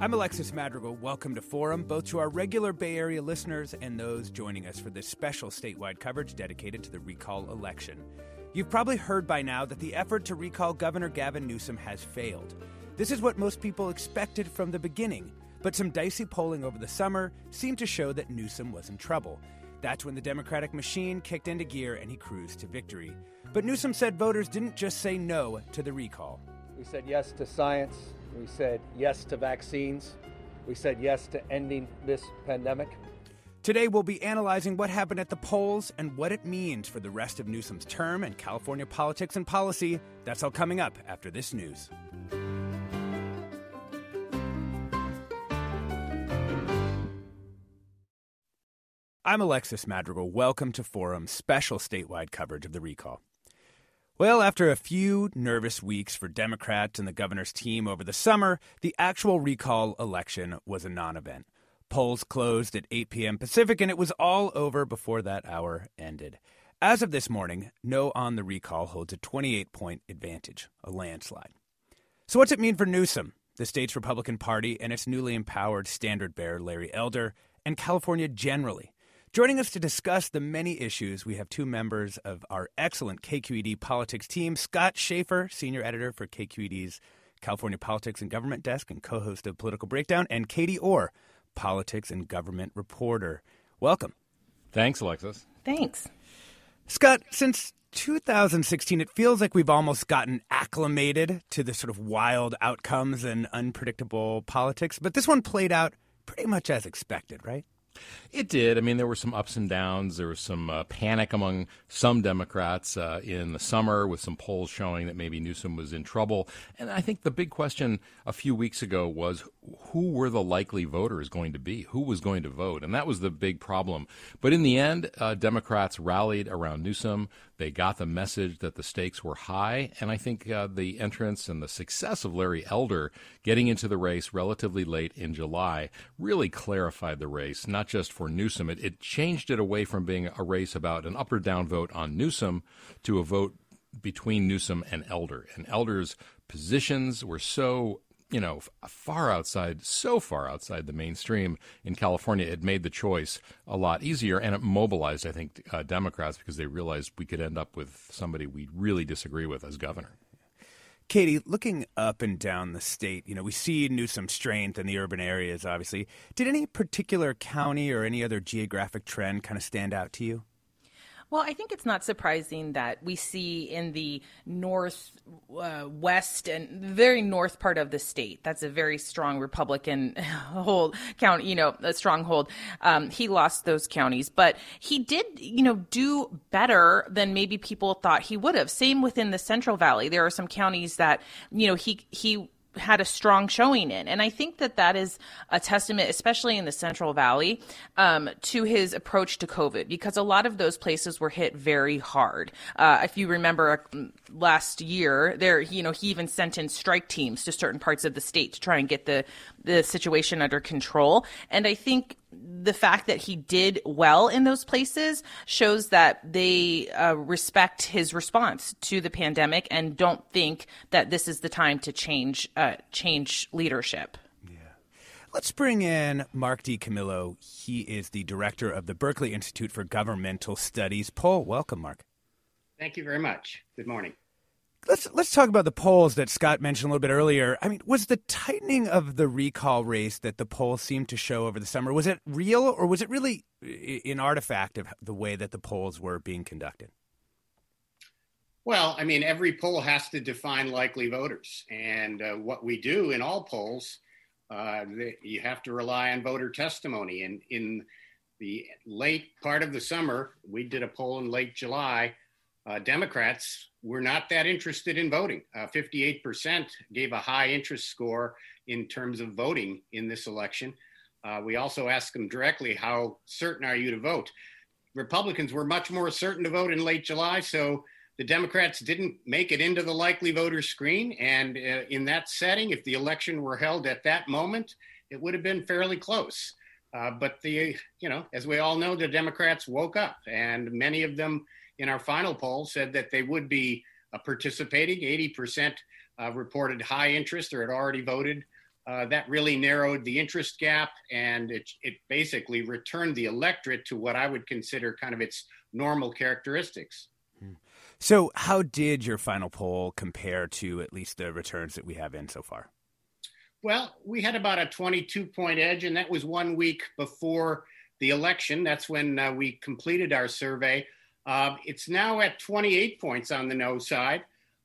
I'm Alexis Madrigal. Welcome to Forum, both to our regular Bay Area listeners and those joining us for this special statewide coverage dedicated to the recall election. You've probably heard by now that the effort to recall Governor Gavin Newsom has failed. This is what most people expected from the beginning, but some dicey polling over the summer seemed to show that Newsom was in trouble. That's when the Democratic machine kicked into gear and he cruised to victory. But Newsom said voters didn't just say no to the recall. We said yes to science. We said yes to vaccines. We said yes to ending this pandemic. Today, we'll be analyzing what happened at the polls and what it means for the rest of Newsom's term and California politics and policy. That's all coming up after this news. I'm Alexis Madrigal. Welcome to Forum's special statewide coverage of the recall. Well, after a few nervous weeks for Democrats and the governor's team over the summer, the actual recall election was a non event. Polls closed at 8 p.m. Pacific, and it was all over before that hour ended. As of this morning, no on the recall holds a 28 point advantage, a landslide. So, what's it mean for Newsom, the state's Republican Party, and its newly empowered standard bearer, Larry Elder, and California generally? Joining us to discuss the many issues, we have two members of our excellent KQED politics team Scott Shafer, senior editor for KQED's California Politics and Government Desk and co host of Political Breakdown, and Katie Orr, politics and government reporter. Welcome. Thanks, Alexis. Thanks. Scott, since 2016, it feels like we've almost gotten acclimated to the sort of wild outcomes and unpredictable politics, but this one played out pretty much as expected, right? It did. I mean, there were some ups and downs. There was some uh, panic among some Democrats uh, in the summer with some polls showing that maybe Newsom was in trouble. And I think the big question a few weeks ago was who were the likely voters going to be? Who was going to vote? And that was the big problem. But in the end, uh, Democrats rallied around Newsom. They got the message that the stakes were high. And I think uh, the entrance and the success of Larry Elder getting into the race relatively late in July really clarified the race, not just for Newsom. It, it changed it away from being a race about an up or down vote on Newsom to a vote between Newsom and Elder. And Elder's positions were so you know, far outside, so far outside the mainstream in California, it made the choice a lot easier, and it mobilized, I think, uh, Democrats because they realized we could end up with somebody we really disagree with as governor. Katie, looking up and down the state, you know, we see Newsom's strength in the urban areas, obviously. Did any particular county or any other geographic trend kind of stand out to you? Well, I think it's not surprising that we see in the north, uh, and very north part of the state. That's a very strong Republican hold count. You know, a stronghold. Um, he lost those counties, but he did, you know, do better than maybe people thought he would have. Same within the Central Valley. There are some counties that, you know, he he had a strong showing in. And I think that that is a testament, especially in the Central Valley, um, to his approach to COVID, because a lot of those places were hit very hard. Uh, if you remember uh, last year, there, you know, he even sent in strike teams to certain parts of the state to try and get the, the situation under control. And I think the fact that he did well in those places shows that they uh, respect his response to the pandemic and don't think that this is the time to change uh, change leadership. Yeah, let's bring in Mark DiCamillo. He is the director of the Berkeley Institute for Governmental Studies. Poll, welcome, Mark. Thank you very much. Good morning. Let's let's talk about the polls that Scott mentioned a little bit earlier. I mean, was the tightening of the recall race that the polls seemed to show over the summer was it real or was it really an artifact of the way that the polls were being conducted? Well, I mean, every poll has to define likely voters, and uh, what we do in all polls, uh, you have to rely on voter testimony. And in the late part of the summer, we did a poll in late July. Uh, Democrats were not that interested in voting. Uh, 58% gave a high interest score in terms of voting in this election. Uh, we also asked them directly, How certain are you to vote? Republicans were much more certain to vote in late July, so the Democrats didn't make it into the likely voter screen. And uh, in that setting, if the election were held at that moment, it would have been fairly close. Uh, but the, you know, as we all know, the Democrats woke up, and many of them in our final poll said that they would be uh, participating. 80% uh, reported high interest or had already voted. Uh, that really narrowed the interest gap, and it, it basically returned the electorate to what I would consider kind of its normal characteristics. Hmm. So, how did your final poll compare to at least the returns that we have in so far? Well, we had about a 22 point edge, and that was one week before the election. That's when uh, we completed our survey. Uh, it's now at 28 points on the no side,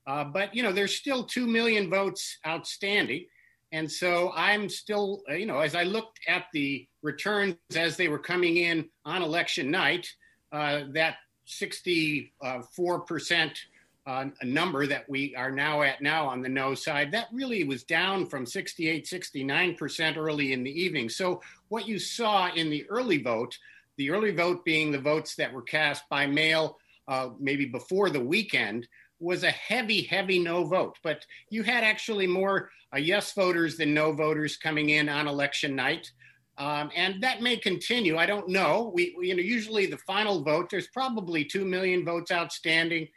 uh, but you know there's still two million votes outstanding, and so I'm still, uh, you know, as I looked at the returns as they were coming in on election night, uh, that 64 percent uh, number that we are now at now on the no side, that really was down from 68, 69% early in the evening. So, what you saw in the early vote, the early vote being the votes that were cast by mail uh, maybe before the weekend, was a heavy, heavy no vote. But you had actually more uh, yes voters than no voters coming in on election night. Um, and that may continue. I don't know. We, we, you know, usually the final vote, there's probably 2 million votes outstanding.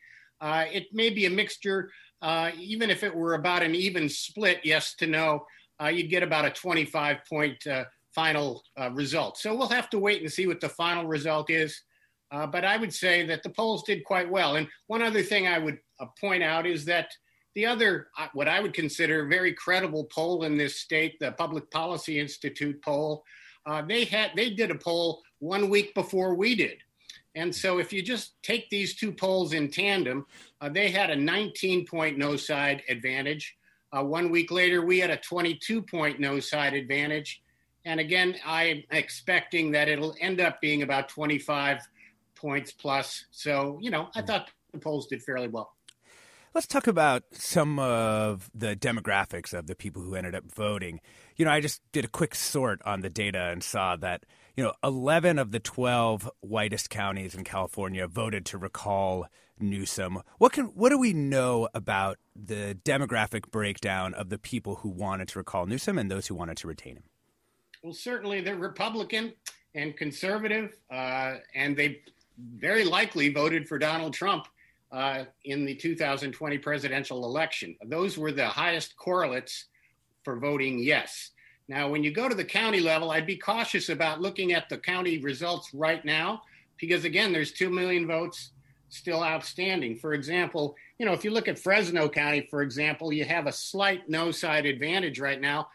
Uh, it may be a mixture. Uh, even if it were about an even split, yes to no, uh, you'd get about a 25 point uh, final uh, result. So we'll have to wait and see what the final result is. Uh, but I would say that the polls did quite well. And one other thing I would point out is that the other, what I would consider very credible poll in this state, the Public Policy Institute poll, they had they did a poll one week before we did. And so if you just take these two polls in tandem, uh, they had a 19 point no side advantage. Uh, one week later, we had a 22 point no side advantage. And again, I'm expecting that it'll end up being about 25 points plus. So, you know, I hmm. thought the polls did fairly well. Let's talk about some of the demographics of the people who ended up voting. You know, I just did a quick sort on the data and saw that you know, 11 of the 12 whitest counties in California voted to recall Newsom. What can what do we know about the demographic breakdown of the people who wanted to recall Newsom and those who wanted to retain him? Well, certainly they're Republican and conservative, uh, and they very likely voted for Donald Trump uh, in the 2020 presidential election. Those were the highest correlates for voting yes. Now, when you go to the county level, I'd be cautious about looking at the county results right now because, again, there's 2 million votes still outstanding. For example, you know, if you look at Fresno County, for example, you have a slight no side advantage right now.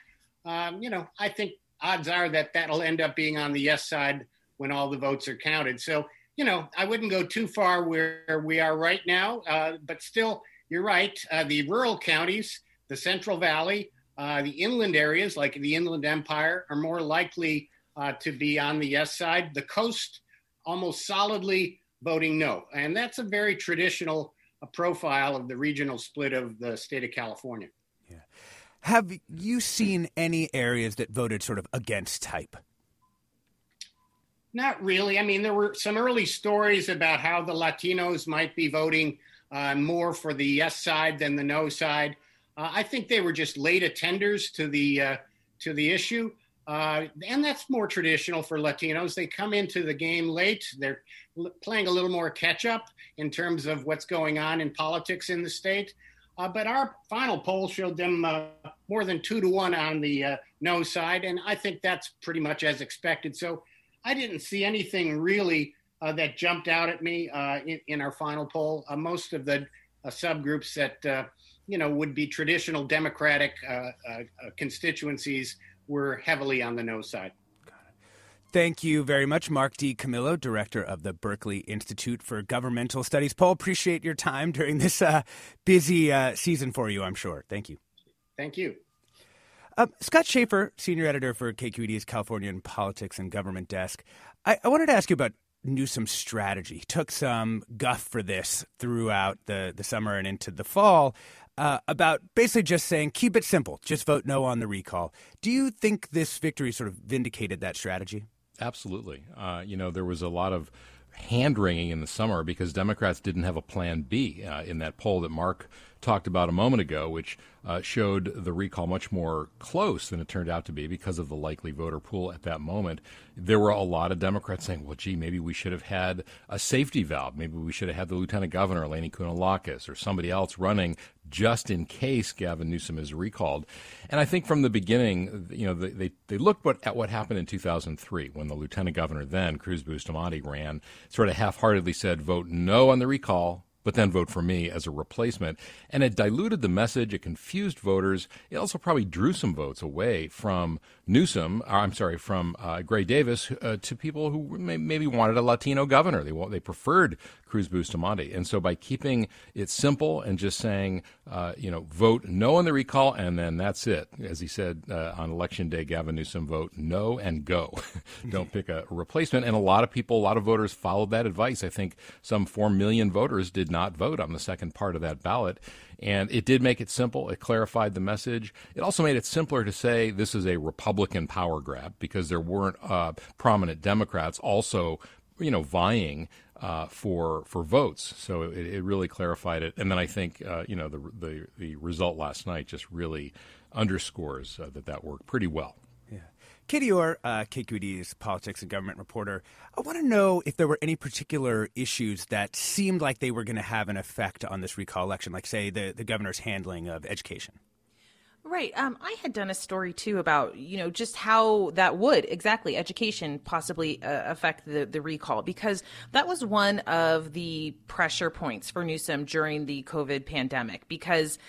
Um, you know, I think odds are that that'll end up being on the yes side when all the votes are counted. So, you know, I wouldn't go too far where we are right now, uh, but still, you're right. Uh, the rural counties, the Central Valley, uh, the inland areas, like the Inland Empire, are more likely uh, to be on the yes side. The coast, almost solidly voting no. And that's a very traditional uh, profile of the regional split of the state of California. Have you seen any areas that voted sort of against type? Not really. I mean, there were some early stories about how the Latinos might be voting uh, more for the yes side than the no side. Uh, I think they were just late attenders to the uh, to the issue, uh, and that's more traditional for Latinos. They come into the game late. They're l- playing a little more catch up in terms of what's going on in politics in the state. Uh, but our final poll showed them uh, more than two to one on the uh, no side, and I think that's pretty much as expected. So I didn't see anything really that jumped out at me in, in, our final poll. most of the subgroups that you know, would be traditional Democratic uh, uh, uh, constituencies were heavily on the no side. Thank you very much, Mark DiCamillo, director of the Berkeley Institute for Governmental Studies. Poll, appreciate your time during this uh, busy uh, season for you, I'm sure. Thank you. Thank you. Uh, Scott Shafer, senior editor for KQED's Californian Politics and Government Desk. I, I wanted to ask you about Newsom's strategy. He took some guff for this throughout the, the summer and into the fall. Uh, about basically just saying, keep it simple, just vote no on the recall. Do you think this victory sort of vindicated that strategy? Absolutely. Uh, you know, there was a lot of hand wringing in the summer because Democrats didn't have a plan B uh, in that poll that Mark talked about a moment ago, which uh, showed the recall much more close than it turned out to be because of the likely voter pool at that moment. There were a lot of Democrats saying, well, gee, maybe we should have had a safety valve. Maybe we should have had the lieutenant governor, Lani Kounalakis, or somebody else running just in case Gavin Newsom is recalled. And I think from the beginning, you know, they, they looked what, at what happened in 2003 when the lieutenant governor then, Cruz Bustamante, ran, sort of half heartedly said, vote no on the recall but then vote for me as a replacement. And it diluted the message, it confused voters. It also probably drew some votes away from Newsom, uh, I'm sorry, from uh, Gray Davis uh, to people who may, maybe wanted a Latino governor. They, they preferred Cruz Bustamante. And so by keeping it simple and just saying, uh, you know, vote no on the recall, and then that's it. As he said uh, on election day, Gavin Newsom, vote no and go. Don't pick a replacement. And a lot of people, a lot of voters followed that advice. I think some 4 million voters did not vote on the second part of that ballot. And it did make it simple. It clarified the message. It also made it simpler to say this is a Republican power grab because there weren't uh, prominent Democrats also, you know, vying uh, for for votes. So it, it, really clarified it. And then I think uh, you know the, the the result last night just really underscores uh, that that worked pretty well. Katie Orr, uh, KQED's politics and government reporter. I want to know if there were any particular issues that seemed like they were going to have an effect on this recall election, like say the the governor's handling of education. Right. Um, I had done a story too about you know just how that would exactly education possibly uh, affect the the recall because that was one of the pressure points for Newsom during the COVID pandemic because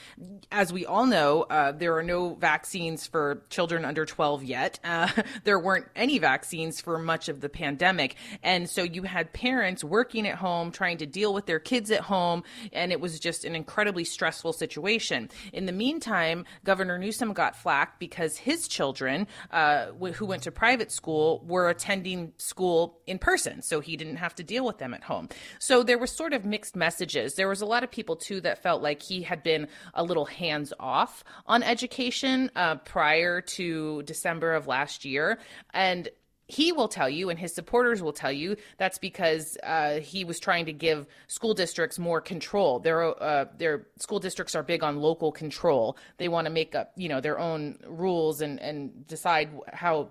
as we all know uh, there are no vaccines for children under 12 yet. Uh, there weren't any vaccines for much of the pandemic, and so you had parents working at home trying to deal with their kids at home, and it was just an incredibly stressful situation. In the meantime, Governor Governor Newsom got flack because his children, uh, who went to private school, were attending school in person, so he didn't have to deal with them at home. So there was sort of mixed messages. There was a lot of people too that felt like he had been a little hands off on education uh, prior to December of last year, and he will tell you and his supporters will tell you that's because uh, he was trying to give school districts more control. Their uh, their school districts are big on local control. They want to make up you know their own rules and and decide how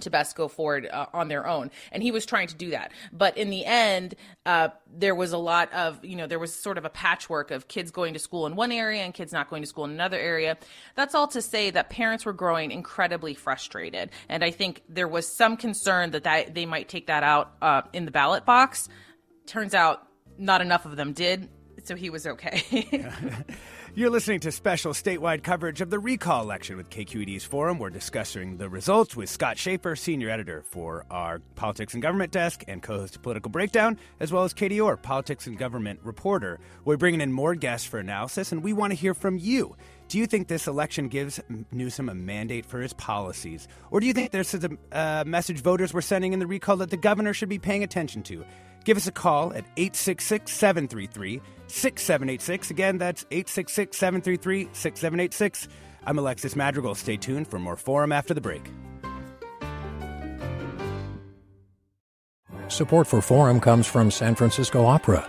to best go forward uh, on their own. And he was trying to do that. But in the end, uh, there was a lot of, you know, there was sort of a patchwork of kids going to school in one area and kids not going to school in another area. That's all to say that parents were growing incredibly frustrated. And I think there was some concern that, that they might take that out uh, in the ballot box. Turns out not enough of them did. So he was okay. You're listening to special statewide coverage of the recall election with KQED's Forum. We're discussing the results with Scott Shafer, senior editor for our Politics and Government desk and co host Political Breakdown, as well as Katie Orr, Politics and Government reporter. We're bringing in more guests for analysis, and we want to hear from you. Do you think this election gives Newsom a mandate for his policies? Or do you think this is a uh, message voters were sending in the recall that the governor should be paying attention to? Give us a call at 866 733 6786. Again, that's 866 733 6786. I'm Alexis Madrigal. Stay tuned for more Forum after the break. Support for Forum comes from San Francisco Opera.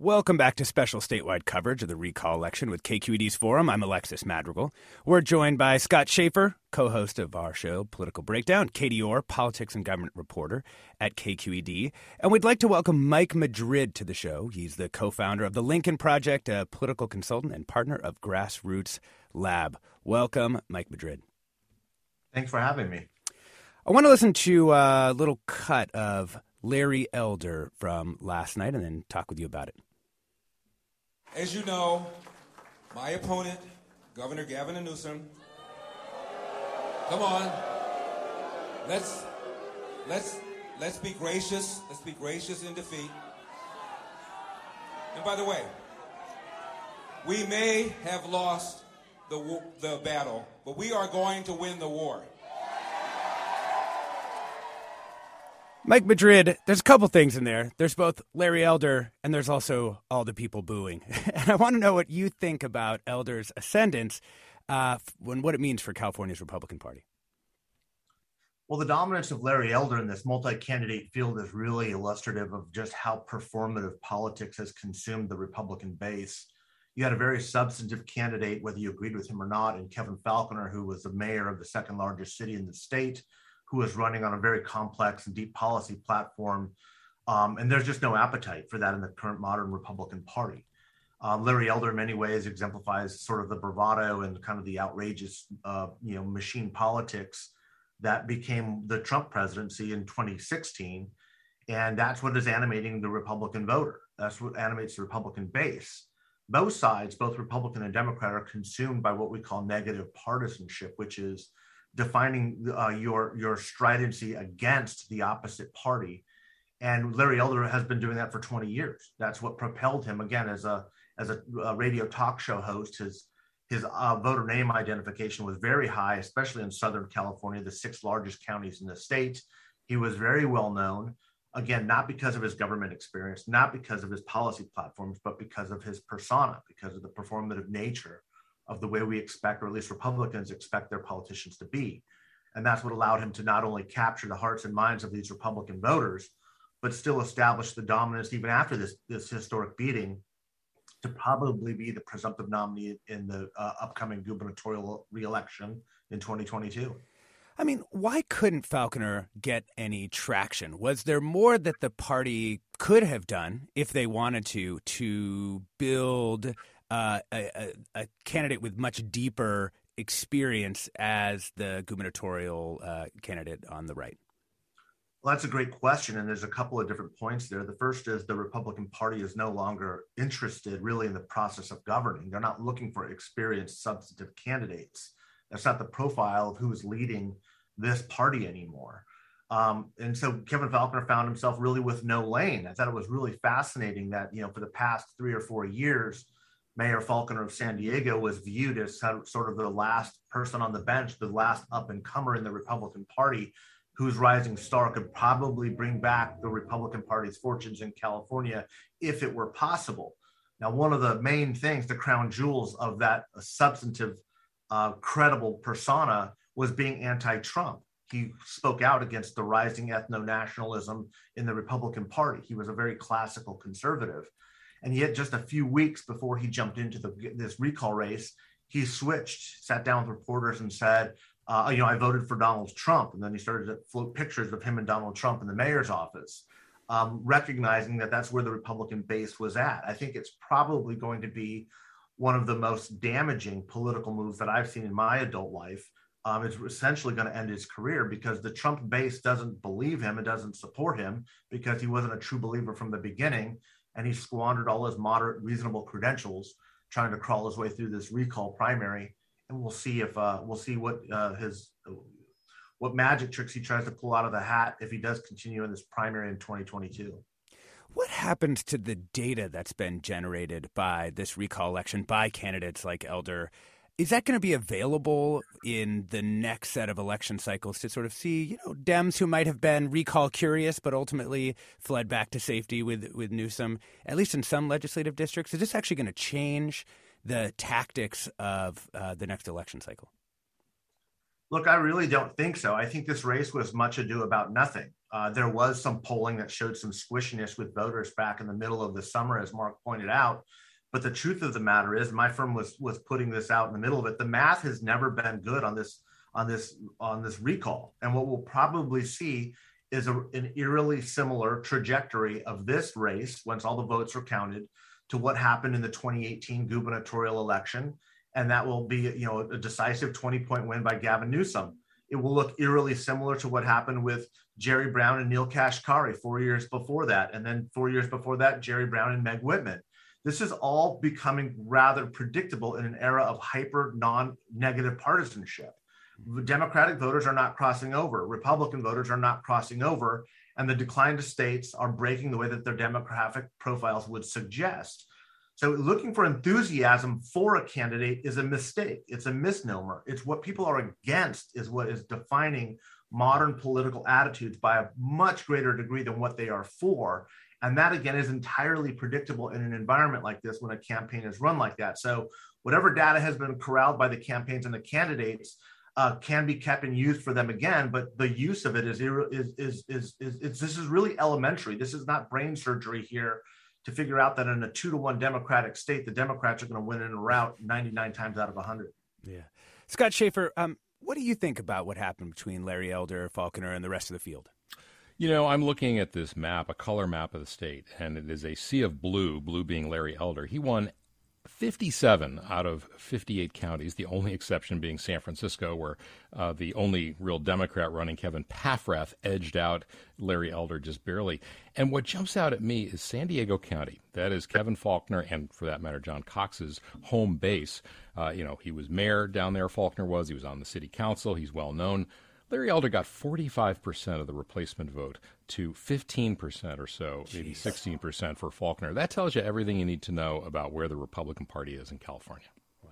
Welcome back to special statewide coverage of the recall election with KQED's Forum. I'm Alexis Madrigal. We're joined by Scott Shafer, co host of our show, Political Breakdown, Katie Orr, politics and government reporter at KQED. And we'd like to welcome Mike Madrid to the show. He's the co founder of the Lincoln Project, a political consultant and partner of Grassroots Lab. Welcome, Mike Madrid. Thanks for having me. I want to listen to a little cut of Larry Elder from last night and then talk with you about it. As you know, my opponent, Governor Gavin Newsom, come on, let's let's let's be gracious. Let's be gracious in defeat. And by the way, we may have lost the, the battle, but we are going to win the war. Mike Madrid, there's a couple things in there. There's both Larry Elder and there's also all the people booing. and I want to know what you think about Elder's ascendance uh, and what it means for California's Republican Party. Well, the dominance of Larry Elder in this multi candidate field is really illustrative of just how performative politics has consumed the Republican base. You had a very substantive candidate, whether you agreed with him or not, in Kevin Faulconer, who was the mayor of the second largest city in the state, who was running on a very complex and deep policy platform. Um, and there's just no appetite for that in the current modern Republican Party. Um, Larry Elder, in many ways, exemplifies sort of the bravado and kind of the outrageous, uh, you know, machine politics that became the Trump presidency in 2016. And that's what is animating the Republican voter. That's what animates the Republican base. Both sides, both Republican and Democrat, are consumed by what we call negative partisanship, which is defining uh, your your stridency against the opposite party. And Larry Elder has been doing that for 20 years. That's what propelled him again as a as a, a radio talk show host. His his uh, voter name identification was very high, especially in Southern California, the six largest counties in the state. He was very well known, again, not because of his government experience, not because of his policy platforms, but because of his persona, because of the performative nature of the way we expect, or at least Republicans expect their politicians to be. And that's what allowed him to not only capture the hearts and minds of these Republican voters, but still establish the dominance even after this, this historic beating to probably be the presumptive nominee in the uh, upcoming gubernatorial reelection in 2022. I mean, why couldn't Faulconer get any traction? Was there more that the party could have done if they wanted to to build uh, a, a, candidate with much deeper experience as the gubernatorial uh, candidate on the right? Well, that's a great question. And there's a couple of different points there. The first is the Republican Party is no longer interested really in the process of governing. They're not looking for experienced substantive candidates. That's not the profile of who's leading this party anymore. Um, and so Kevin Faulconer found himself really with no lane. I thought it was really fascinating that, you know, for the past three or four years, Mayor Faulconer of San Diego was viewed as sort of the last person on the bench, the last up and comer in the Republican Party whose rising star could probably bring back the Republican Party's fortunes in California if it were possible. Now, one of the main things, the crown jewels of that substantive, uh, credible persona was being anti Trump. He spoke out against the rising ethno nationalism in the Republican Party. He was a very classical conservative. And yet, just a few weeks before he jumped into the, this recall race, he switched, sat down with reporters, and said, uh, you know, I voted for Donald Trump. And then he started to float pictures of him and Donald Trump in the mayor's office, um, recognizing that that's where the Republican base was at. I think it's probably going to be one of the most damaging political moves that I've seen in my adult life. Um, it's essentially going to end his career because the Trump base doesn't believe him and doesn't support him because he wasn't a true believer from the beginning. And he squandered all his moderate, reasonable credentials trying to crawl his way through this recall primary and we'll see if uh, we'll see what uh, his what magic tricks he tries to pull out of the hat if he does continue in this primary in 2022. What happened to the data that's been generated by this recall election by candidates like Elder? Is that going to be available in the next set of election cycles to sort of see, you know, Dems who might have been recall curious but ultimately fled back to safety with with Newsom, at least in some legislative districts? Is this actually going to change the tactics of uh, the next election cycle? Look, I really don't think so. I think this race was much ado about nothing. Uh, there was some polling that showed some squishiness with voters back in the middle of the summer, as Mark pointed out. But the truth of the matter is, my firm was was putting this out in the middle of it. The math has never been good on this on this on this recall, and what we'll probably see is a, an eerily similar trajectory of this race once all the votes are counted to what happened in the 2018 gubernatorial election. And that will be, you know, a decisive 20 point win by Gavin Newsom. it will look eerily similar to what happened with Jerry Brown and Neel Kashkari four years before that. And then four years before that, Jerry Brown and Meg Whitman. This is all becoming rather predictable in an era of hyper non negative partisanship. Democratic voters are not crossing over, Republican voters are not crossing over, and the decline to states are breaking the way that their demographic profiles would suggest. So looking for enthusiasm for a candidate is a mistake. It's a misnomer. It's what people are against is what is defining modern political attitudes by a much greater degree than what they are for. And that again is entirely predictable in an environment like this when a campaign is run like that. So whatever data has been corralled by the campaigns and the candidates uh, can be kept and used for them again, but the use of it is is is is, is, is this is really elementary. This is not brain surgery here to figure out that in a two to one Democratic state, the Democrats are going to win in a rout 99 times out of 100. Yeah. Scott Shafer, um, what do you think about what happened between Larry Elder, Faulconer, and the rest of the field? You know, I'm looking at this map, a color map of the state, and it is a sea of blue, blue being Larry Elder. He won 57 out of 58 counties, the only exception being San Francisco, where uh, the only real Democrat running, Kevin Paffrath, edged out Larry Elder just barely. And what jumps out at me is San Diego County. That is Kevin Faulconer, and for that matter, John Cox's home base. Uh, you know, he was mayor down there, Faulconer was. He was on the city council. He's well known. Larry Elder got 45% of the replacement vote to 15% or so, Jeez. maybe 16% for Faulconer. That tells you everything you need to know about where the Republican Party is in California. Wow.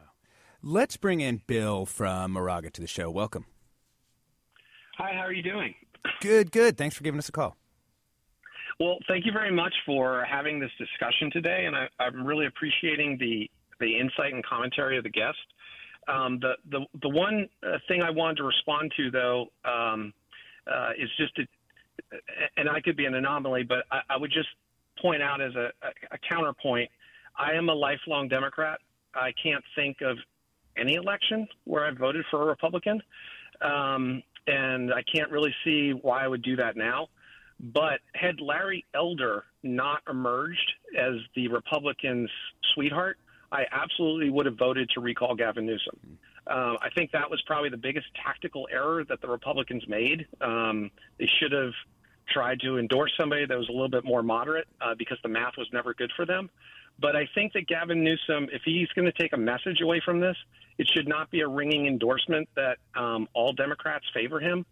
Let's bring in Bill from Moraga to the show. Welcome. Hi, how are you doing? Good, good. Thanks for giving us a call. Well, thank you very much for having this discussion today, and I, am really appreciating the the insight and commentary of the guest. Um, the, the the one uh, thing I wanted to respond to though um, uh, is just, a, and I could be an anomaly, but I, I would just point out as a, a, a counterpoint. I am a lifelong Democrat. I can't think of any election where I voted for a Republican, um, and I can't really see why I would do that now. But had Larry Elder not emerged as the Republicans' sweetheart, I absolutely would have voted to recall Gavin Newsom. Uh, I think that was probably the biggest tactical error that the Republicans made. Um, they should have tried to endorse somebody that was a little bit more moderate uh, because the math was never good for them. But I think that Gavin Newsom, if he's going to take a message away from this, it should not be a ringing endorsement that um, all Democrats favor him.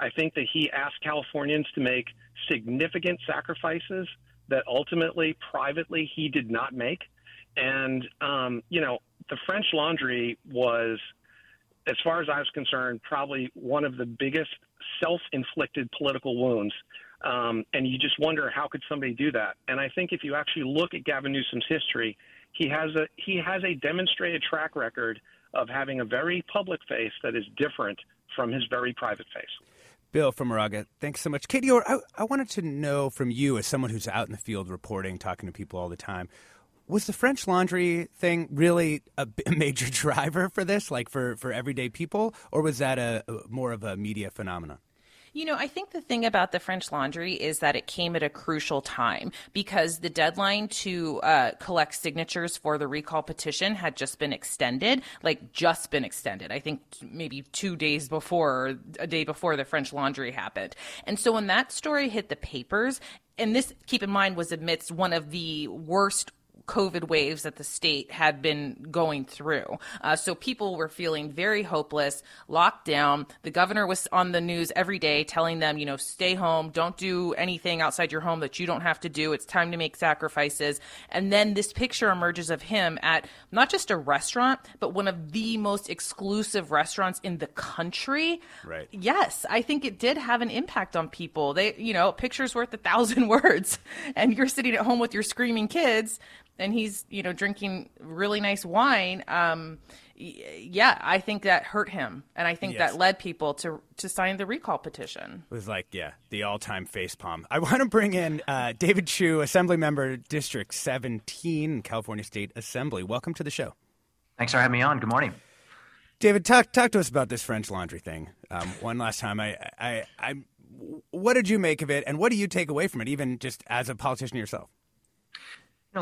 I think that he asked Californians to make significant sacrifices that ultimately, privately, he did not make. And, um, you know, the French Laundry was, as far as I was concerned, probably one of the biggest self inflicted political wounds. Um, and you just wonder how could somebody do that? And I think if you actually look at Gavin Newsom's history, he has a he has a demonstrated track record of having a very public face that is different from his very private face. Bill from Moraga, thanks so much. Katie, I, I wanted to know from you, as someone who's out in the field reporting, talking to people all the time, was the French Laundry thing really a, major driver for this, like for, for everyday people, or was that a, a more of a media phenomenon? You know, I think the thing about the French Laundry is that it came at a crucial time because the deadline to uh, collect signatures for the recall petition had just been extended, like just been extended. I think maybe two days before, a day before the French Laundry happened. And so when that story hit the papers, and this, keep in mind, was amidst one of the worst COVID waves that the state had been going through. Uh, so people were feeling very hopeless, locked down. The governor was on the news every day telling them, you know, stay home, don't do anything outside your home that you don't have to do. It's time to make sacrifices. And then this picture emerges of him at not just a restaurant, but one of the most exclusive restaurants in the country. Right. Yes, I think it did have an impact on people. They, you know, picture's worth a thousand words. And you're sitting at home with your screaming kids and he's you know drinking really nice wine um, yeah i think that hurt him. And i think yes. that led people to to sign the recall petition. It was like yeah the all-time face palm. I want to bring in uh, David Chiu assembly member district 17 california state assembly. Welcome to the show. Thanks for having me on. Good morning. David talk talk to us about this french laundry thing. Um, one last time i i i what did you make of it and what do you take away from it even just as a politician yourself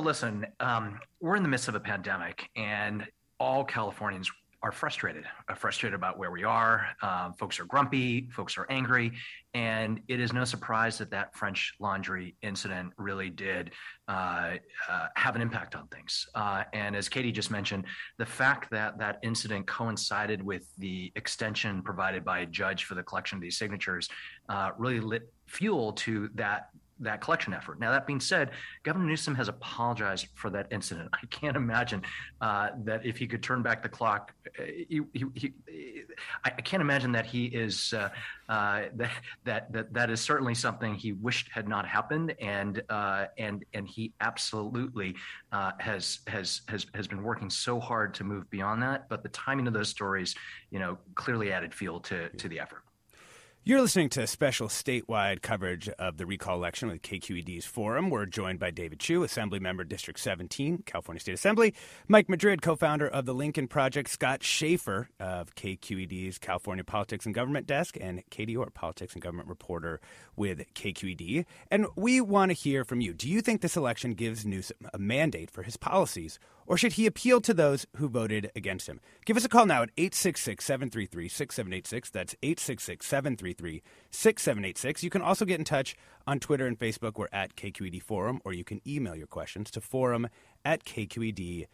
listen, um, we're in the midst of a pandemic, and all Californians are frustrated, are frustrated about where we are. Um, folks are grumpy, folks are angry, and it is no surprise that that French Laundry incident really did uh, uh, have an impact on things. Uh, and as Katie just mentioned, the fact that that incident coincided with the extension provided by a judge for the collection of these signatures uh, really lit fuel to that that collection effort. Now, that being said, Governor Newsom has apologized for that incident. I can't imagine uh, that if he could turn back the clock, uh, he, he, he, I can't imagine that he is uh, uh, that, that that that is certainly something he wished had not happened, and uh, and and he absolutely uh, has has has has been working so hard to move beyond that. But the timing of those stories, you know, clearly added fuel to to the effort. You're listening to special statewide coverage of the recall election with KQED's Forum. We're joined by David Chiu, Assembly Member District 17, California State Assembly, Mike Madrid, co founder of the Lincoln Project, Scott Shafer of KQED's California Politics and Government Desk, and Katie Orr, Politics and Government Reporter with KQED. And we want to hear from you. Do you think this election gives Newsom a mandate for his policies? Or should he appeal to those who voted against him? Give us a call now at 866 733 6786. That's 866 733 6786. You can also get in touch on Twitter and Facebook. We're at KQED Forum, or you can email your questions to forum at kqed.org.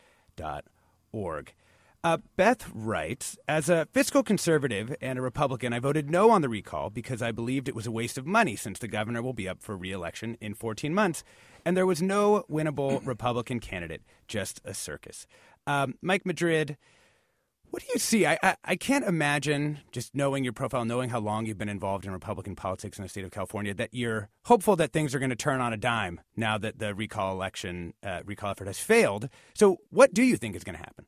Uh, Beth writes As a fiscal conservative and a Republican, I voted no on the recall because I believed it was a waste of money since the governor will be up for re election in 14 months. And there was no winnable Republican candidate, just a circus. Um, Mike Madrid, what do you see? I, I, I, can't imagine, just knowing your profile, knowing how long you've been involved in Republican politics in the state of California, that you're hopeful that things are going to turn on a dime now that the recall election, uh, recall effort has failed. So, what do you think is going to happen?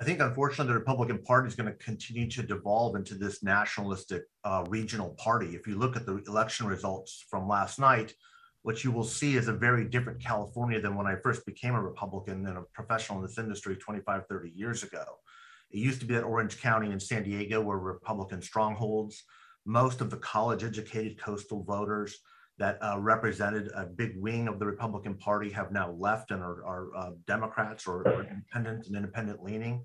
I think, unfortunately, the Republican Party is going to continue to devolve into this nationalistic uh, regional party. If you look at the election results from last night, what you will see is a very different California than when I first became a Republican and a professional in this industry 25, 30 years ago. It used to be that Orange County and San Diego were Republican strongholds. Most of the college educated coastal voters that uh, represented a big wing of the Republican Party have now left and are, are uh, Democrats or, or, independent and independent leaning.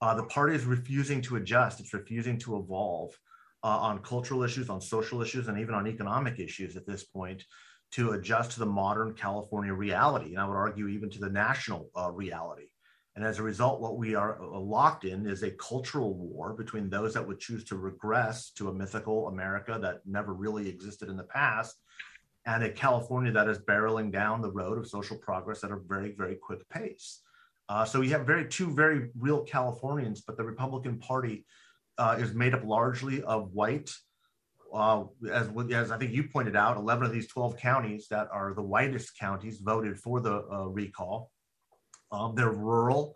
Uh, the party is refusing to adjust. It's refusing to evolve uh, on cultural issues, on social issues, and even on economic issues at this point to adjust to the modern California reality. And I would argue even to the national uh, reality. And as a result, what we are uh, locked in is a cultural war between those that would choose to regress to a mythical America that never really existed in the past and a California that is barreling down the road of social progress at a very, very quick pace. Uh, so you have very two very real Californians, but the Republican Party uh, is made up largely of white. Uh, as as I think you pointed out, 11 of these 12 counties that are the whitest counties voted for the uh, recall. Um, they're rural.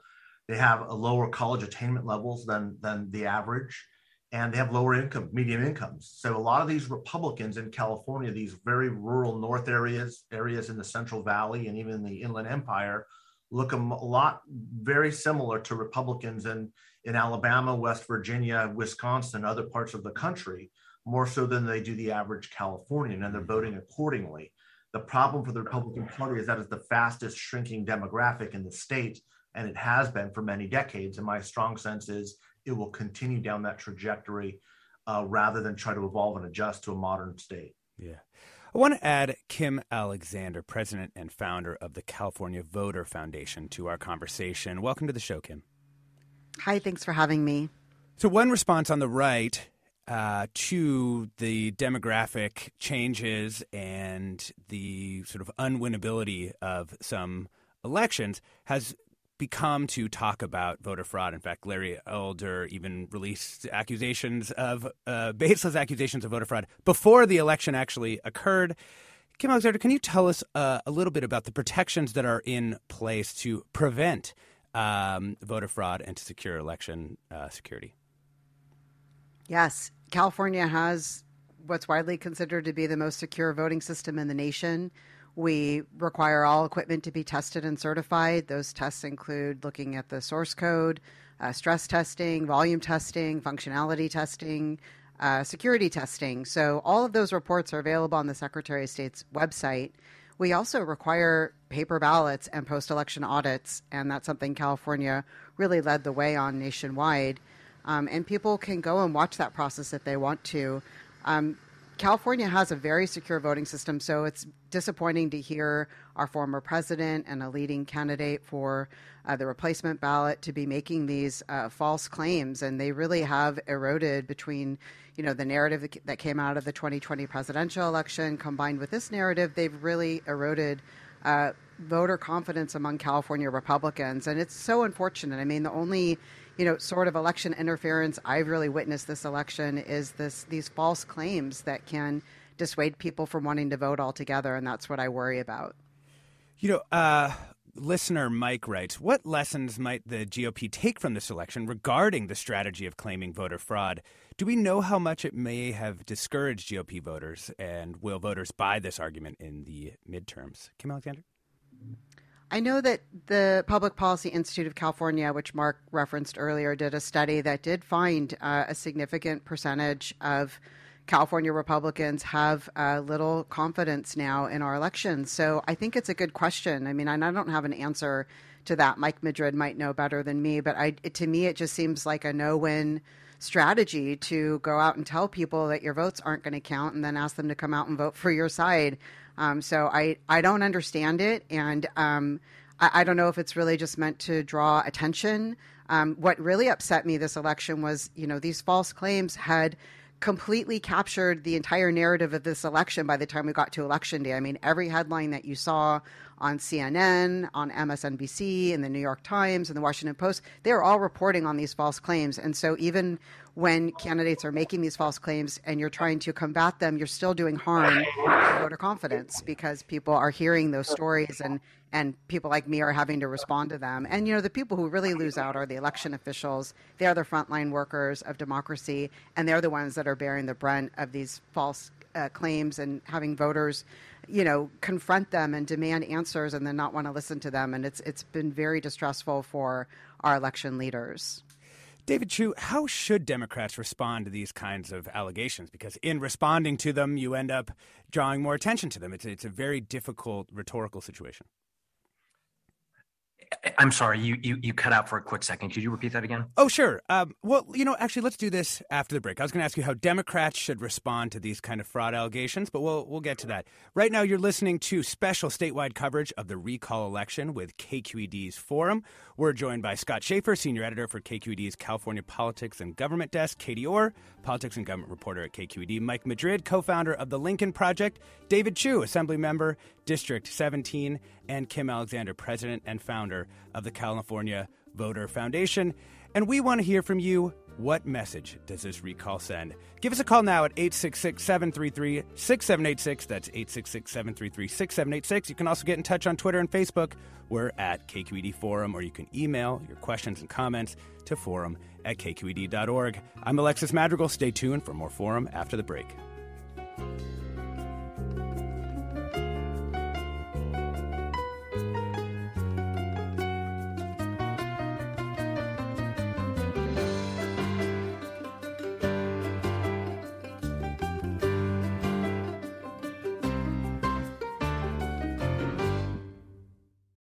They have a lower college attainment levels than than the average and they have lower income, medium incomes. So a lot of these Republicans in California, these very rural north areas, areas in the Central Valley, and even the Inland Empire, look a lot very similar to Republicans in in Alabama, West Virginia, Wisconsin, other parts of the country, more so than they do the average Californian, and they're voting accordingly. The problem for the Republican Party is that it's the fastest shrinking demographic in the state, and it has been for many decades. And my strong sense is it will continue down that trajectory uh, rather than try to evolve and adjust to a modern state. Yeah. I want to add Kim Alexander, president and founder of the California Voter Foundation, to our conversation. Welcome to the show, Kim. Hi, thanks for having me. So, one response on the right uh, to the demographic changes and the sort of unwinnability of some elections has become to talk about voter fraud. In fact, Larry Elder even released accusations of uh, baseless accusations of voter fraud before the election actually occurred. Kim Alexander, can you tell us uh, a little bit about the protections that are in place to prevent um, voter fraud and to secure election uh, security? Yes, California has what's widely considered to be the most secure voting system in the nation. We require all equipment to be tested and certified. Those tests include looking at the source code, uh, stress testing, volume testing, functionality testing, uh, security testing. So, all of those reports are available on the Secretary of State's website. We also require paper ballots and post election audits, and that's something California really led the way on nationwide. Um, and people can go and watch that process if they want to. Um, California has a very secure voting system, so it's disappointing to hear our former president and a leading candidate for uh, the replacement ballot to be making these uh, false claims, and they really have eroded between, you know, the narrative that came out of the 2020 presidential election combined with this narrative. They've really eroded. Uh, voter confidence among California Republicans, and it's so unfortunate. I mean, the only you know, sort of election interference I've really witnessed this election is this these false claims that can dissuade people from wanting to vote altogether, and that's what I worry about. You know, uh, listener Mike writes, "What lessons might the GOP take from this election regarding the strategy of claiming voter fraud? Do we know how much it may have discouraged GOP voters, and will voters buy this argument in the midterms?" Kim Alexander. I know that the Public Policy Institute of California, which Mark referenced earlier, did a study that did find uh, a significant percentage of California Republicans have uh, little confidence now in our elections. So I think it's a good question. I mean, I don't have an answer to that. Mike Madrid might know better than me, but I, to me, it just seems like a no win strategy to go out and tell people that your votes aren't going to count and then ask them to come out and vote for your side. Um, so I, I don't understand it, and um, I, I, don't know if it's really just meant to draw attention. Um, what really upset me this election was, you know, these false claims had completely captured the entire narrative of this election by the time we got to election day. I mean, every headline that you saw on CNN, on MSNBC, in the New York Times, and the Washington Post, they are all reporting on these false claims. And so even when candidates are making these false claims and you're trying to combat them, you're still doing harm to voter confidence because people are hearing those stories and and people like me are having to respond to them. And you know, the people who really lose out are the election officials. They are the frontline workers of democracy, and they're the ones that are bearing the brunt of these false uh, claims and having voters, you know, confront them and demand answers, and then not want to listen to them. And it's it's been very distressful for our election leaders. David Chiu, how should Democrats respond to these kinds of allegations? Because in responding to them, you end up drawing more attention to them. It's, it's a very difficult rhetorical situation. I'm sorry, you, you you cut out for a quick second. Could you repeat that again? Oh, sure. Um, well, you know, actually, let's do this after the break. I was going to ask you how Democrats should respond to these kind of fraud allegations, but we'll we'll get to that. Right now, you're listening to special statewide coverage of the recall election with KQED's Forum. We're joined by Scott Shafer, senior editor for KQED's California Politics and Government Desk, Katie Orr, politics and government reporter at KQED, Mike Madrid, co-founder of the Lincoln Project, David Chiu, assembly member, District 17, and Kim Alexander, president and founder of the California Voter Foundation. And we want to hear from you. What message does this recall send? Give us a call now at 866 733 6786. That's 866 733 6786. You can also get in touch on Twitter and Facebook. We're at KQED Forum, or you can email your questions and comments to forum at kqed.org. I'm Alexis Madrigal. Stay tuned for more Forum after the break.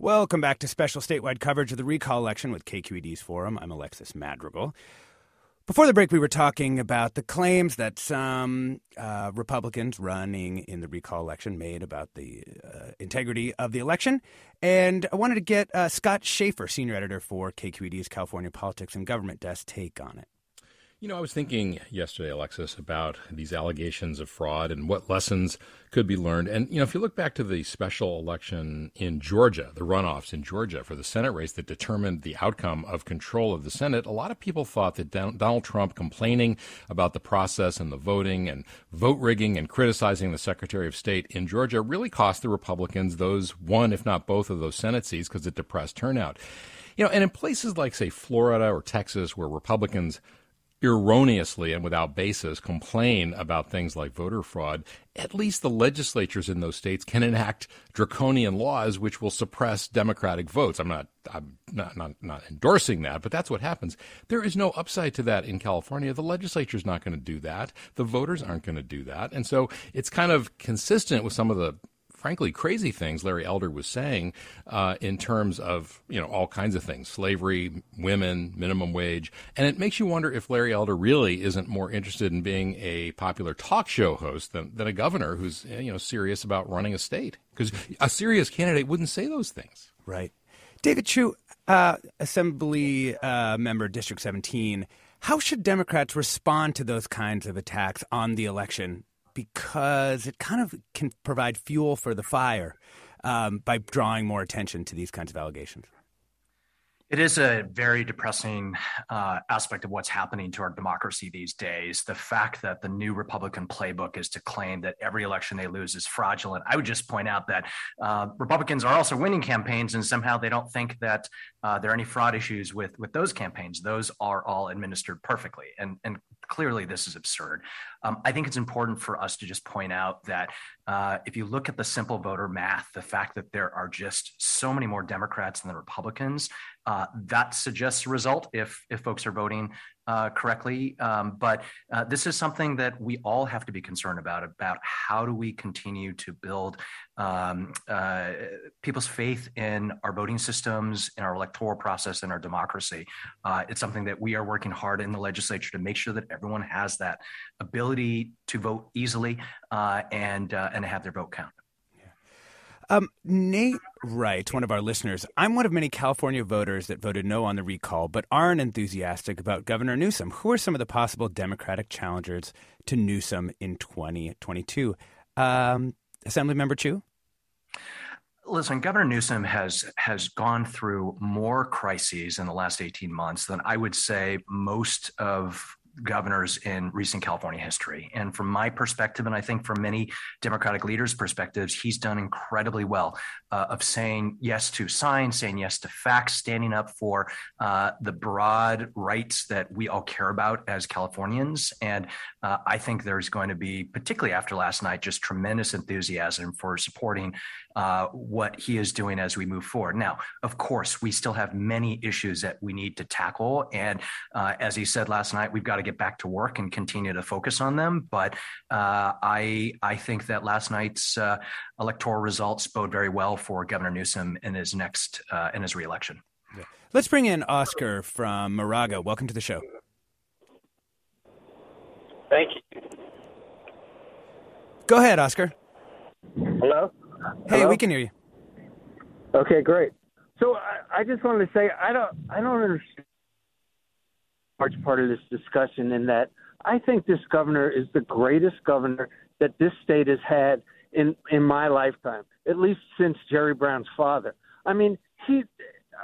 Welcome back to special statewide coverage of the recall election with KQED's Forum. I'm Alexis Madrigal. Before the break, we were talking about the claims that some uh, Republicans running in the recall election made about the uh, integrity of the election. And I wanted to get uh, Scott Shafer, senior editor for KQED's California Politics and Government Desk, take on it. You know, I was thinking yesterday, Alexis, about these allegations of fraud and what lessons could be learned. And, you know, if you look back to the special election in Georgia, the runoffs in Georgia for the Senate race that determined the outcome of control of the Senate, a lot of people thought that Donald Trump complaining about the process and the voting and vote rigging and criticizing the Secretary of State in Georgia really cost the Republicans those one, if not both, of those Senate seats because it depressed turnout. You know, and in places like, say, Florida or Texas, where Republicans erroneously and without basis complain about things like voter fraud, at least the legislatures in those states can enact draconian laws which will suppress Democratic votes. I'm not, I'm not, not, not endorsing that, but that's what happens. There is no upside to that in California. The legislature's not going to do that. The voters aren't going to do that. And so it's kind of consistent with some of the frankly crazy things Larry Elder was saying uh, in terms of you know all kinds of things, slavery, women, minimum wage, and it makes you wonder if Larry Elder really isn't more interested in being a popular talk show host than, than a governor who's you know serious about running a state because a serious candidate wouldn't say those things. Right, David Chiu, uh, Assembly uh, member, District 17. How should Democrats respond to those kinds of attacks on the election because it kind of can provide fuel for the fire um, by drawing more attention to these kinds of allegations. It is a very depressing uh, aspect of what's happening to our democracy these days. The fact that the new Republican playbook is to claim that every election they lose is fraudulent. I would just point out that uh, Republicans are also winning campaigns, and somehow they don't think that uh, there are any fraud issues with with those campaigns. Those are all administered perfectly, and and clearly this is absurd. Um, I think it's important for us to just point out that uh, if you look at the simple voter math, the fact that there are just so many more Democrats than the Republicans, uh, that suggests a result if if folks are voting uh, correctly. Um, but uh, this is something that we all have to be concerned about. About how do we continue to build um, uh, people's faith in our voting systems, in our electoral process, in our democracy. Uh, it's something that we are working hard in the legislature to make sure that everyone has that ability to vote easily uh, and and have their vote count. Um, Nate writes, one of our listeners, I'm one of many California voters that voted no on the recall, but aren't enthusiastic about Governor Newsom. Who are some of the possible Democratic challengers to Newsom in 2022? Um, Assemblymember Chiu? Listen, Governor Newsom has has gone through more crises in the last 18 months than I would say most of governors in recent California history. And from my perspective, and I think from many Democratic leaders' perspectives, he's done incredibly well uh, of saying yes to science, saying yes to facts, standing up for uh, the broad rights that we all care about as Californians. And uh, I think there's going to be, particularly after last night, just tremendous enthusiasm for supporting uh, what he is doing as we move forward. Now, of course, we still have many issues that we need to tackle. And uh, as he said last night, we've got to get back to work and continue to focus on them. But uh, I I think that last night's uh, electoral results bode very well for Governor Newsom in his next uh, in his reelection. Yeah. Let's bring in Oscar from Moraga. Welcome to the show. Thank you. Go ahead, Oscar. Hello. Hey, Hello? we can hear you. Okay, great. So I, I just wanted to say I don't I don't understand large part of this discussion in that I think this governor is the greatest governor that this state has had in in my lifetime, at least since Jerry Brown's father. I mean, he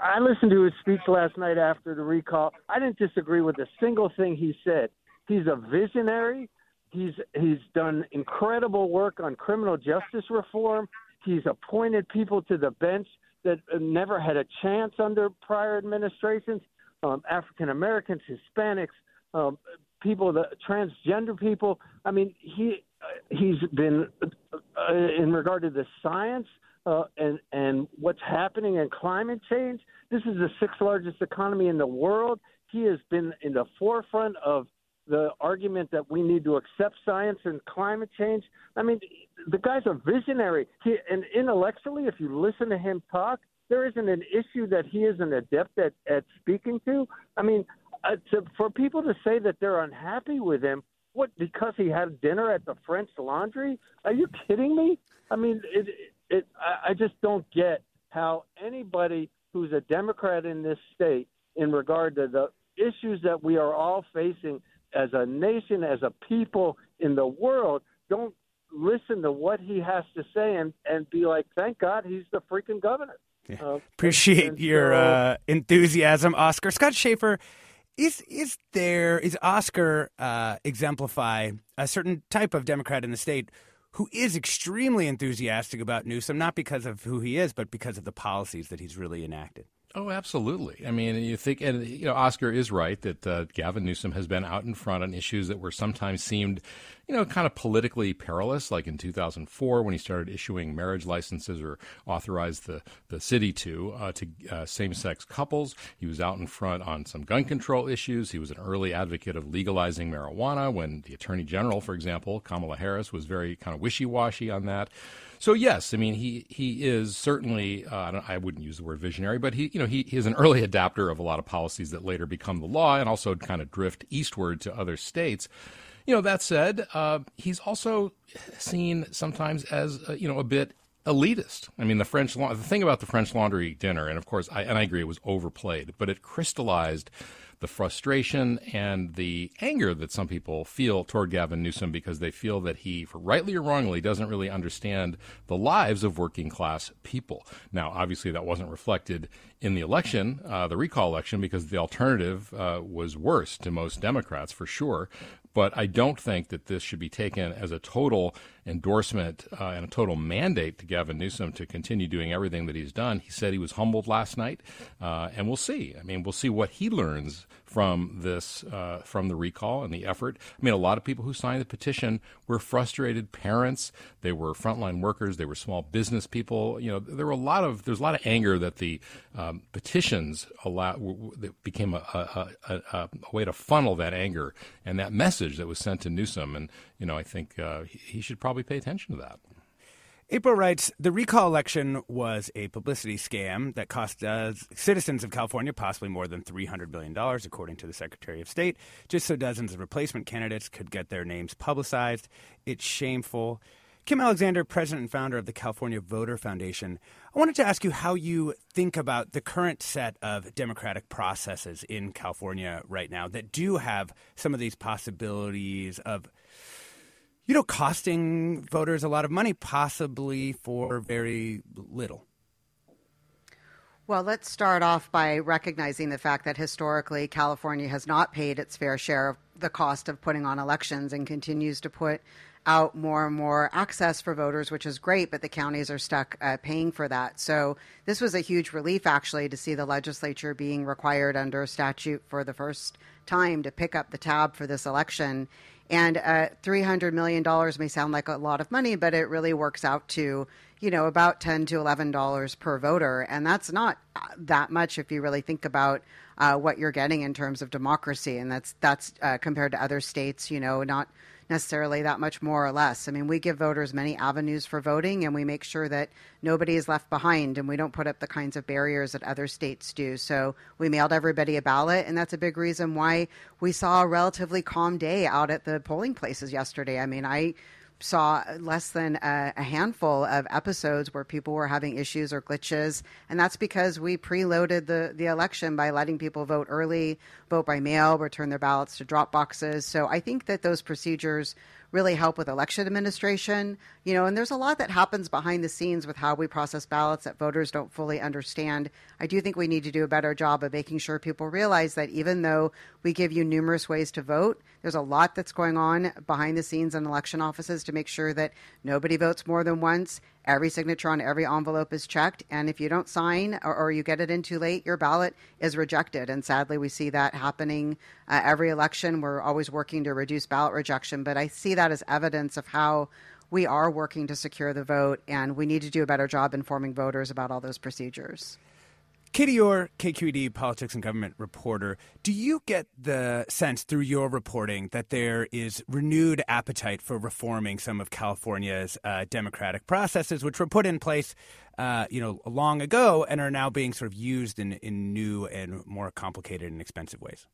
I listened to his speech last night after the recall. I didn't disagree with a single thing he said. He's a visionary. He's he's done incredible work on criminal justice reform. He's appointed people to the bench that never had a chance under prior administrations um, African Americans, Hispanics, um, people, the transgender people. I mean, he he's been uh, in regard to the science uh, and and what's happening in climate change. This is the sixth largest economy in the world. He has been in the forefront of the argument that we need to accept science and climate change. I mean, the guy's a visionary. He, and intellectually, if you listen to him talk, there isn't an issue that he isn't adept at, at speaking to. I mean, uh, to, for people to say that they're unhappy with him, what because he had dinner at the French Laundry? Are you kidding me? I mean, it, it, I, I just don't get how anybody who's a Democrat in this state, in regard to the issues that we are all facing as a nation, as a people in the world, don't listen to what he has to say and and be like, thank God he's the freaking governor. Yeah. Uh, Appreciate and your so- uh, enthusiasm, Oscar. Scott Shafer, is is there is Oscar uh, exemplify a certain type of Democrat in the state who is extremely enthusiastic about Newsom, not because of who he is, but because of the policies that he's really enacted? Oh, absolutely. I mean, you think, and you know, Oscar is right that uh, Gavin Newsom has been out in front on issues that were sometimes seemed, you know, kind of politically perilous, like in 2004 when he started issuing marriage licenses or authorized the, the city to uh, to uh, same-sex couples. He was out in front on some gun control issues. He was an early advocate of legalizing marijuana when the Attorney General, for example, Kamala Harris, was very kind of wishy-washy on that. So yes, I mean he he is certainly uh, I, wouldn't use the word visionary, but he you know he, he is an early adapter of a lot of policies that later become the law and also kind of drift eastward to other states. You know that said, uh, he's also seen sometimes as uh, you know a bit elitist. I mean, the French the thing about the French Laundry dinner, and of course, I, and I agree, it was overplayed, but it crystallized the frustration and the anger that some people feel toward Gavin Newsom because they feel that he, rightly or wrongly, doesn't really understand the lives of working class people. Now, obviously, that wasn't reflected in the election, uh, the recall election, because the alternative uh, was worse to most Democrats for sure. But I don't think that this should be taken as a total endorsement uh, and a total mandate to Gavin Newsom to continue doing everything that he's done. He said he was humbled last night, uh, and we'll see. I mean, we'll see what he learns from this, uh, from the recall and the effort. I mean, a lot of people who signed the petition were frustrated parents. They were frontline workers. They were small business people. You know, there were a lot of there's a lot of anger that the um, petitions allow that became a, a, a, a, way to funnel that anger and that message that was sent to Newsom. And you know, I think uh, he should probably pay attention to that. April writes The recall election was a publicity scam that cost uh, citizens of California possibly more than $300 billion, according to the Secretary of State, just so dozens of replacement candidates could get their names publicized. It's shameful. Kim Alexander, president and founder of the California Voter Foundation, I wanted to ask you how you think about the current set of democratic processes in California right now that do have some of these possibilities of you know, costing voters a lot of money, possibly for very little. Well, let's start off by recognizing the fact that historically California has not paid its fair share of the cost of putting on elections and continues to put out more and more access for voters, which is great, but the counties are stuck uh, paying for that. So this was a huge relief, actually, to see the legislature being required under statute for the first time to pick up the tab for this election. And uh, $300 million may sound like a lot of money, but it really works out to, you know, about 10 to $11 per voter. And that's not uh, that much if you really think about uh, what you're getting in terms of democracy. And that's, that's uh, compared to other states, you know, not necessarily that much more or less. I mean, we give voters many avenues for voting and we make sure that nobody is left behind and we don't put up the kinds of barriers that other states do. So we mailed everybody a ballot, and that's a big reason why we saw a relatively calm day out at the polling places yesterday. I mean, I saw less than a, a, handful of episodes where people were having issues or glitches, and that's because we preloaded the the election by letting people vote early, vote by mail, return their ballots to drop boxes. So I think that those procedures really help with election administration. You know, and there's a lot that happens behind the scenes with how we process ballots that voters don't fully understand. I do think we need to do a better job of making sure people realize that even though we give you numerous ways to vote, there's a lot that's going on behind the scenes in election offices to make sure that nobody votes more than once Every signature on every envelope is checked, and if you don't sign or, or, you get it in too late, your ballot is rejected. And sadly, we see that happening uh, every election. We're always working to reduce ballot rejection, but I see that as evidence of how we are working to secure the vote, and we need to do a better job informing voters about all those procedures. Katie Orr, KQED politics and government reporter, do you get the sense through your reporting that there is renewed appetite for reforming some of California's uh, democratic processes, which were put in place, uh, you know, long ago and are now being sort of used in, in new and more complicated and expensive ways?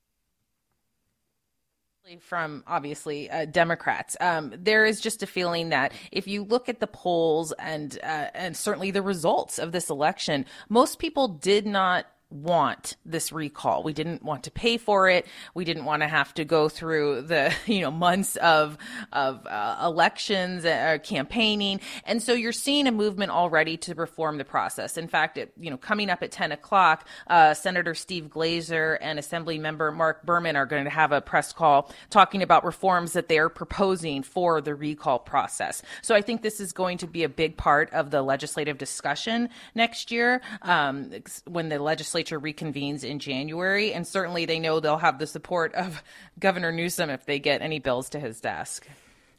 From obviously uh, Democrats. Um, there is just a feeling that if you look at the polls and uh, and certainly the results of this election, most people did not want this recall. We didn't want to pay for it. We didn't want to have to go through the, you know, months of of uh, elections uh, campaigning. And so you're seeing a movement already to reform the process. In fact, it, you know, coming up at 10 o'clock, uh, Senator Steve Glazer and Assembly Member Marc Berman are going to have a press call talking about reforms that they are proposing for the recall process. So I think this is going to be a big part of the legislative discussion next year um, when the legislature legislature reconvenes in January, and certainly they know they'll have the support of Governor Newsom if they get any bills to his desk.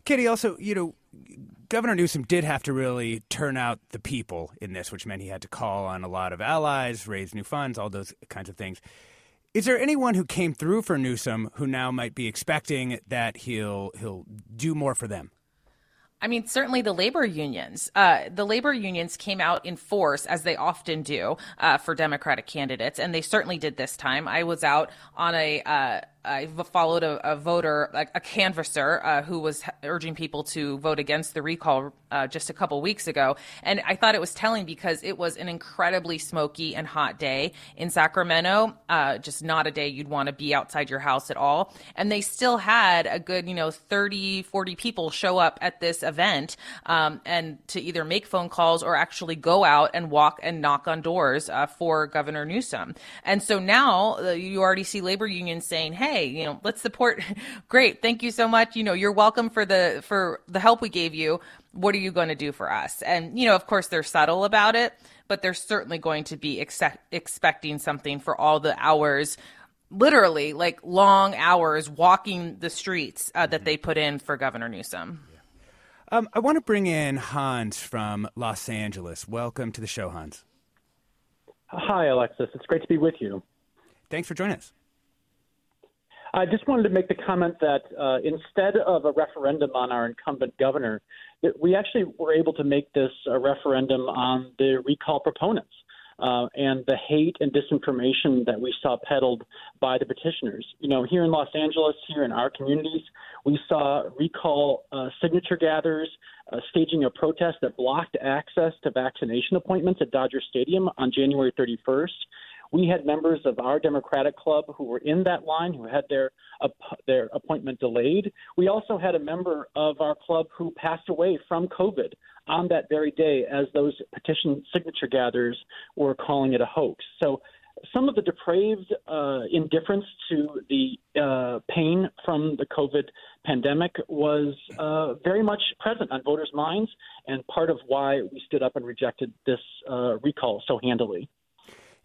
Kitty, also, you know, Governor Newsom did have to really turn out the people in this, which meant he had to call on a lot of allies, raise new funds, all those kinds of things. Is there anyone who came through for Newsom who now might be expecting that he'll he'll do more for them? I mean, certainly the labor unions. Uh, the labor unions came out in force, as they often do, uh, for Democratic candidates, and they certainly did this time. I was out on a uh, I followed a, a voter, a, a canvasser, uh, who was urging people to vote against the recall uh, just a couple weeks ago. And I thought it was telling because it was an incredibly smoky and hot day in Sacramento, uh, just not a day you'd want to be outside your house at all. And they still had a good, you know, 30, 40 people show up at this event um, and to either make phone calls or actually go out and walk and knock on doors uh, for Governor Newsom. And so now uh, you already see labor unions saying, hey, hey, you know, let's support. Great, thank you so much. You know, you're welcome for the for the help we gave you. What are you going to do for us? And you know, of course, they're subtle about it, but they're certainly going to be ex- expecting something for all the hours literally like long hours walking the streets uh, that they put in for Governor Newsom. Um, I want to bring in Hans from Los Angeles. Welcome to the show, Hans. Hi, Alexis. It's great to be with you. Thanks for joining us. I just wanted to make the comment that uh, instead of a referendum on our incumbent governor, that we actually were able to make this a referendum on the recall proponents. Uh, and the hate and disinformation that we saw peddled by the petitioners. You know, here in Los Angeles, here in our communities, we saw recall uh, signature gatherers uh, staging a protest that blocked access to vaccination appointments at Dodger Stadium on January 31st. We had members of our Democratic club who were in that line who had their their appointment delayed. We also had a member of our club who passed away from COVID on that very day as those petition signature gatherers were calling it a hoax. So some of the depraved uh, indifference to the uh, pain from the COVID pandemic was uh, very much present on voters' minds, and part of why we stood up and rejected this uh, recall so handily.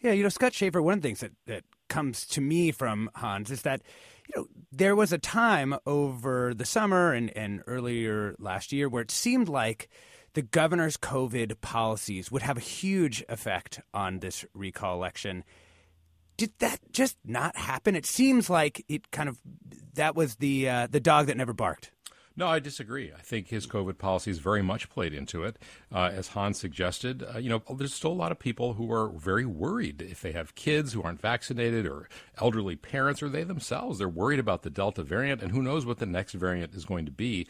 Yeah, you know, Scott Shafer, one of the things that, that comes to me from Hans is that, you know, there was a time over the summer and, and earlier last year where it seemed like the governor's COVID policies would have a huge effect on this recall election. Did that just not happen? It seems like it kind of that was the uh, the dog that never barked. No, I disagree. I think his COVID policies very much played into it. Uh, as Hans suggested, uh, you know, there's still a lot of people who are very worried if they have kids who aren't vaccinated or elderly parents or they themselves. They're worried about the Delta variant and who knows what the next variant is going to be.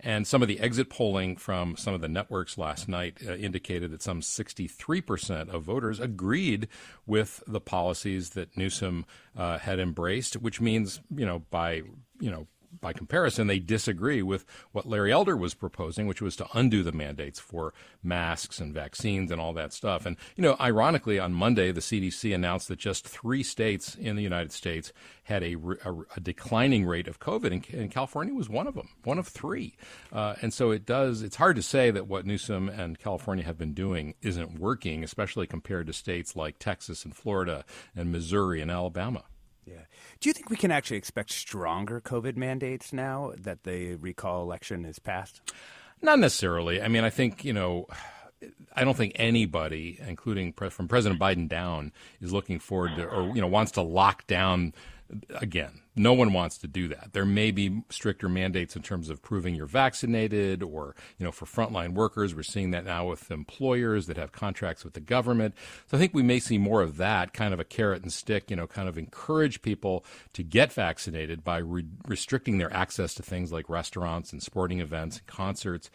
And some of the exit polling from some of the networks last night uh, indicated that some 63% of voters agreed with the policies that Newsom uh, had embraced, which means, you know, by you know by comparison, they disagree with what Larry Elder was proposing, which was to undo the mandates for masks and vaccines and all that stuff. And, you know, ironically, on Monday, the CDC announced that just three states in the United States had a, a, a declining rate of COVID, and, and, California was one of them, one of three. Uh, and so it does, it's hard to say that what Newsom and California have been doing isn't working, especially compared to states like Texas and Florida and Missouri and Alabama. Yeah. Do you think we can actually expect stronger COVID mandates now that the recall election is passed? Not necessarily. I mean, I think, you know, I don't think anybody, including from President Biden down, is looking forward to or, you know, wants to lock down again, no one wants to do that. There may be stricter mandates in terms of proving you're vaccinated or, you know, for frontline workers. We're seeing that now with employers that have contracts with the government. So I think we may see more of that kind of a carrot and stick, you know, kind of encourage people to get vaccinated by re- restricting their access to things like restaurants and sporting events and concerts.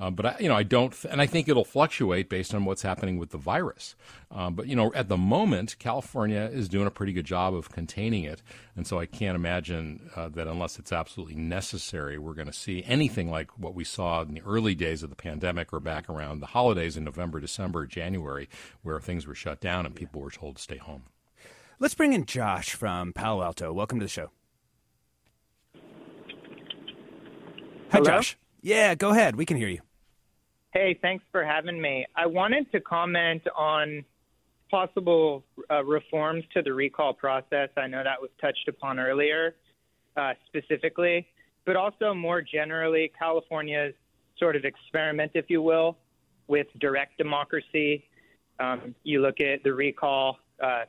Um, but I, you know, I don't, and I think it'll fluctuate based on what's happening with the virus. Um, but you know, at the moment, California is doing a pretty good job of containing it, and so I can't imagine uh, that unless it's absolutely necessary, we're going to see anything like what we saw in the early days of the pandemic or back around the holidays in November, December, January, where things were shut down and people were told to stay home. Let's bring in Josh from Palo Alto. Welcome to the show. Hi, Hello? Josh. Yeah, go ahead. We can hear you. Hey, thanks for having me. I wanted to comment on possible uh, reforms to the recall process. I know that was touched upon earlier, uh, specifically, but also more generally, California's sort of experiment, if you will, with direct democracy. Um, you look at the recall, uh,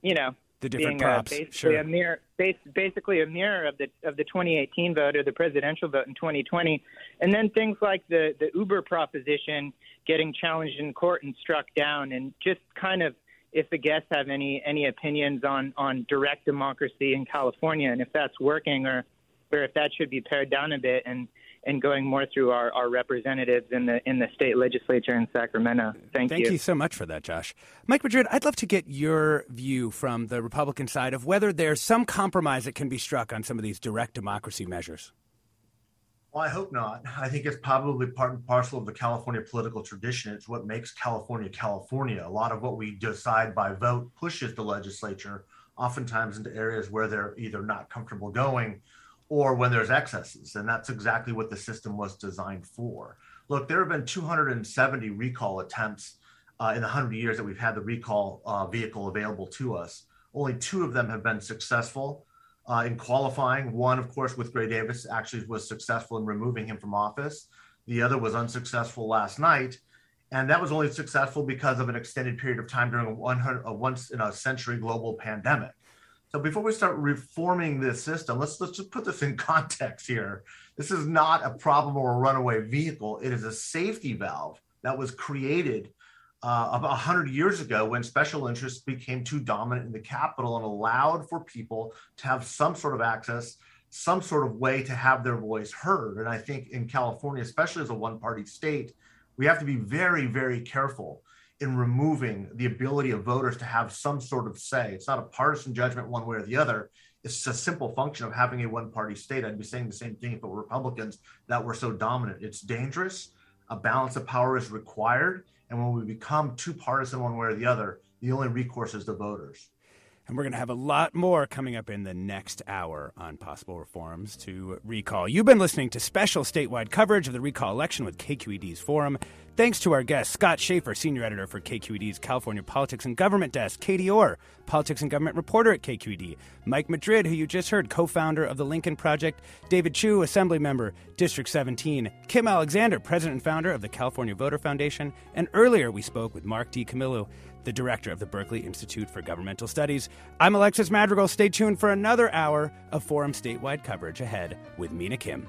you know, the different being props, basically sure. a mirror, bas- basically a mirror of the of the 2018 vote or the presidential vote in 2020, and then things like the the Uber proposition getting challenged in court and struck down, and just kind of if the guests have any any opinions on on direct democracy in California and if that's working or or if that should be pared down a bit. And and going more through our, our representatives in the in the state legislature in Sacramento. Thank, you. Thank you. so much for that, Josh. Mike Madrid, I'd love to get your view from the Republican side of whether there's some compromise that can be struck on some of these direct democracy measures. Well, I hope not. I think it's probably part and parcel of the California political tradition. It's what makes California California. A lot of what we decide by vote pushes the legislature oftentimes into areas where they're either not comfortable going or when there's excesses. And that's exactly what the system was designed for. Look, there have been 270 recall attempts uh, in the 100 years that we've had the recall uh, vehicle available to us. Only two of them have been successful uh, in qualifying. One, of course, with Gray Davis, actually was successful in removing him from office. The other was unsuccessful last night. And that was only successful because of an extended period of time during a, 100, a once in a century global pandemic. So before we start reforming this system, let's let's just put this in context here. This is not a problem or a runaway vehicle. It is a safety valve that was created uh, about 100 years ago when special interests became too dominant in the capital and allowed for people to have some sort of access, some sort of way to have their voice heard. And I think in California, especially as a one-party state, we have to be very, very careful in removing the ability of voters to have some sort of say. It's not a partisan judgment one way or the other. It's a simple function of having a one party state. I'd be saying the same thing if it were Republicans that were so dominant. It's dangerous. A balance of power is required. And when we become too partisan one way or the other, the only recourse is the voters. And we're going to have a lot more coming up in the next hour on possible reforms to recall. You've been listening to special statewide coverage of the recall election with KQED's Forum. Thanks to our guest, Scott Shafer, senior editor for KQED's California Politics and Government Desk, Katie Orr, politics and government reporter at KQED, Mike Madrid, who you just heard, co founder of the Lincoln Project, David Chiu, assembly member, District 17, Kim Alexander, president and founder of the California Voter Foundation, and earlier we spoke with Mark DiCamillo, the director of the Berkeley Institute for Governmental Studies. I'm Alexis Madrigal. Stay tuned for another hour of Forum statewide coverage ahead with Mina Kim.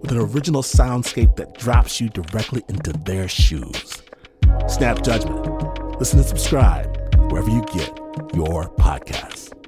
with an original soundscape that drops you directly into their shoes. Snap Judgment. Listen and subscribe wherever you get your podcasts.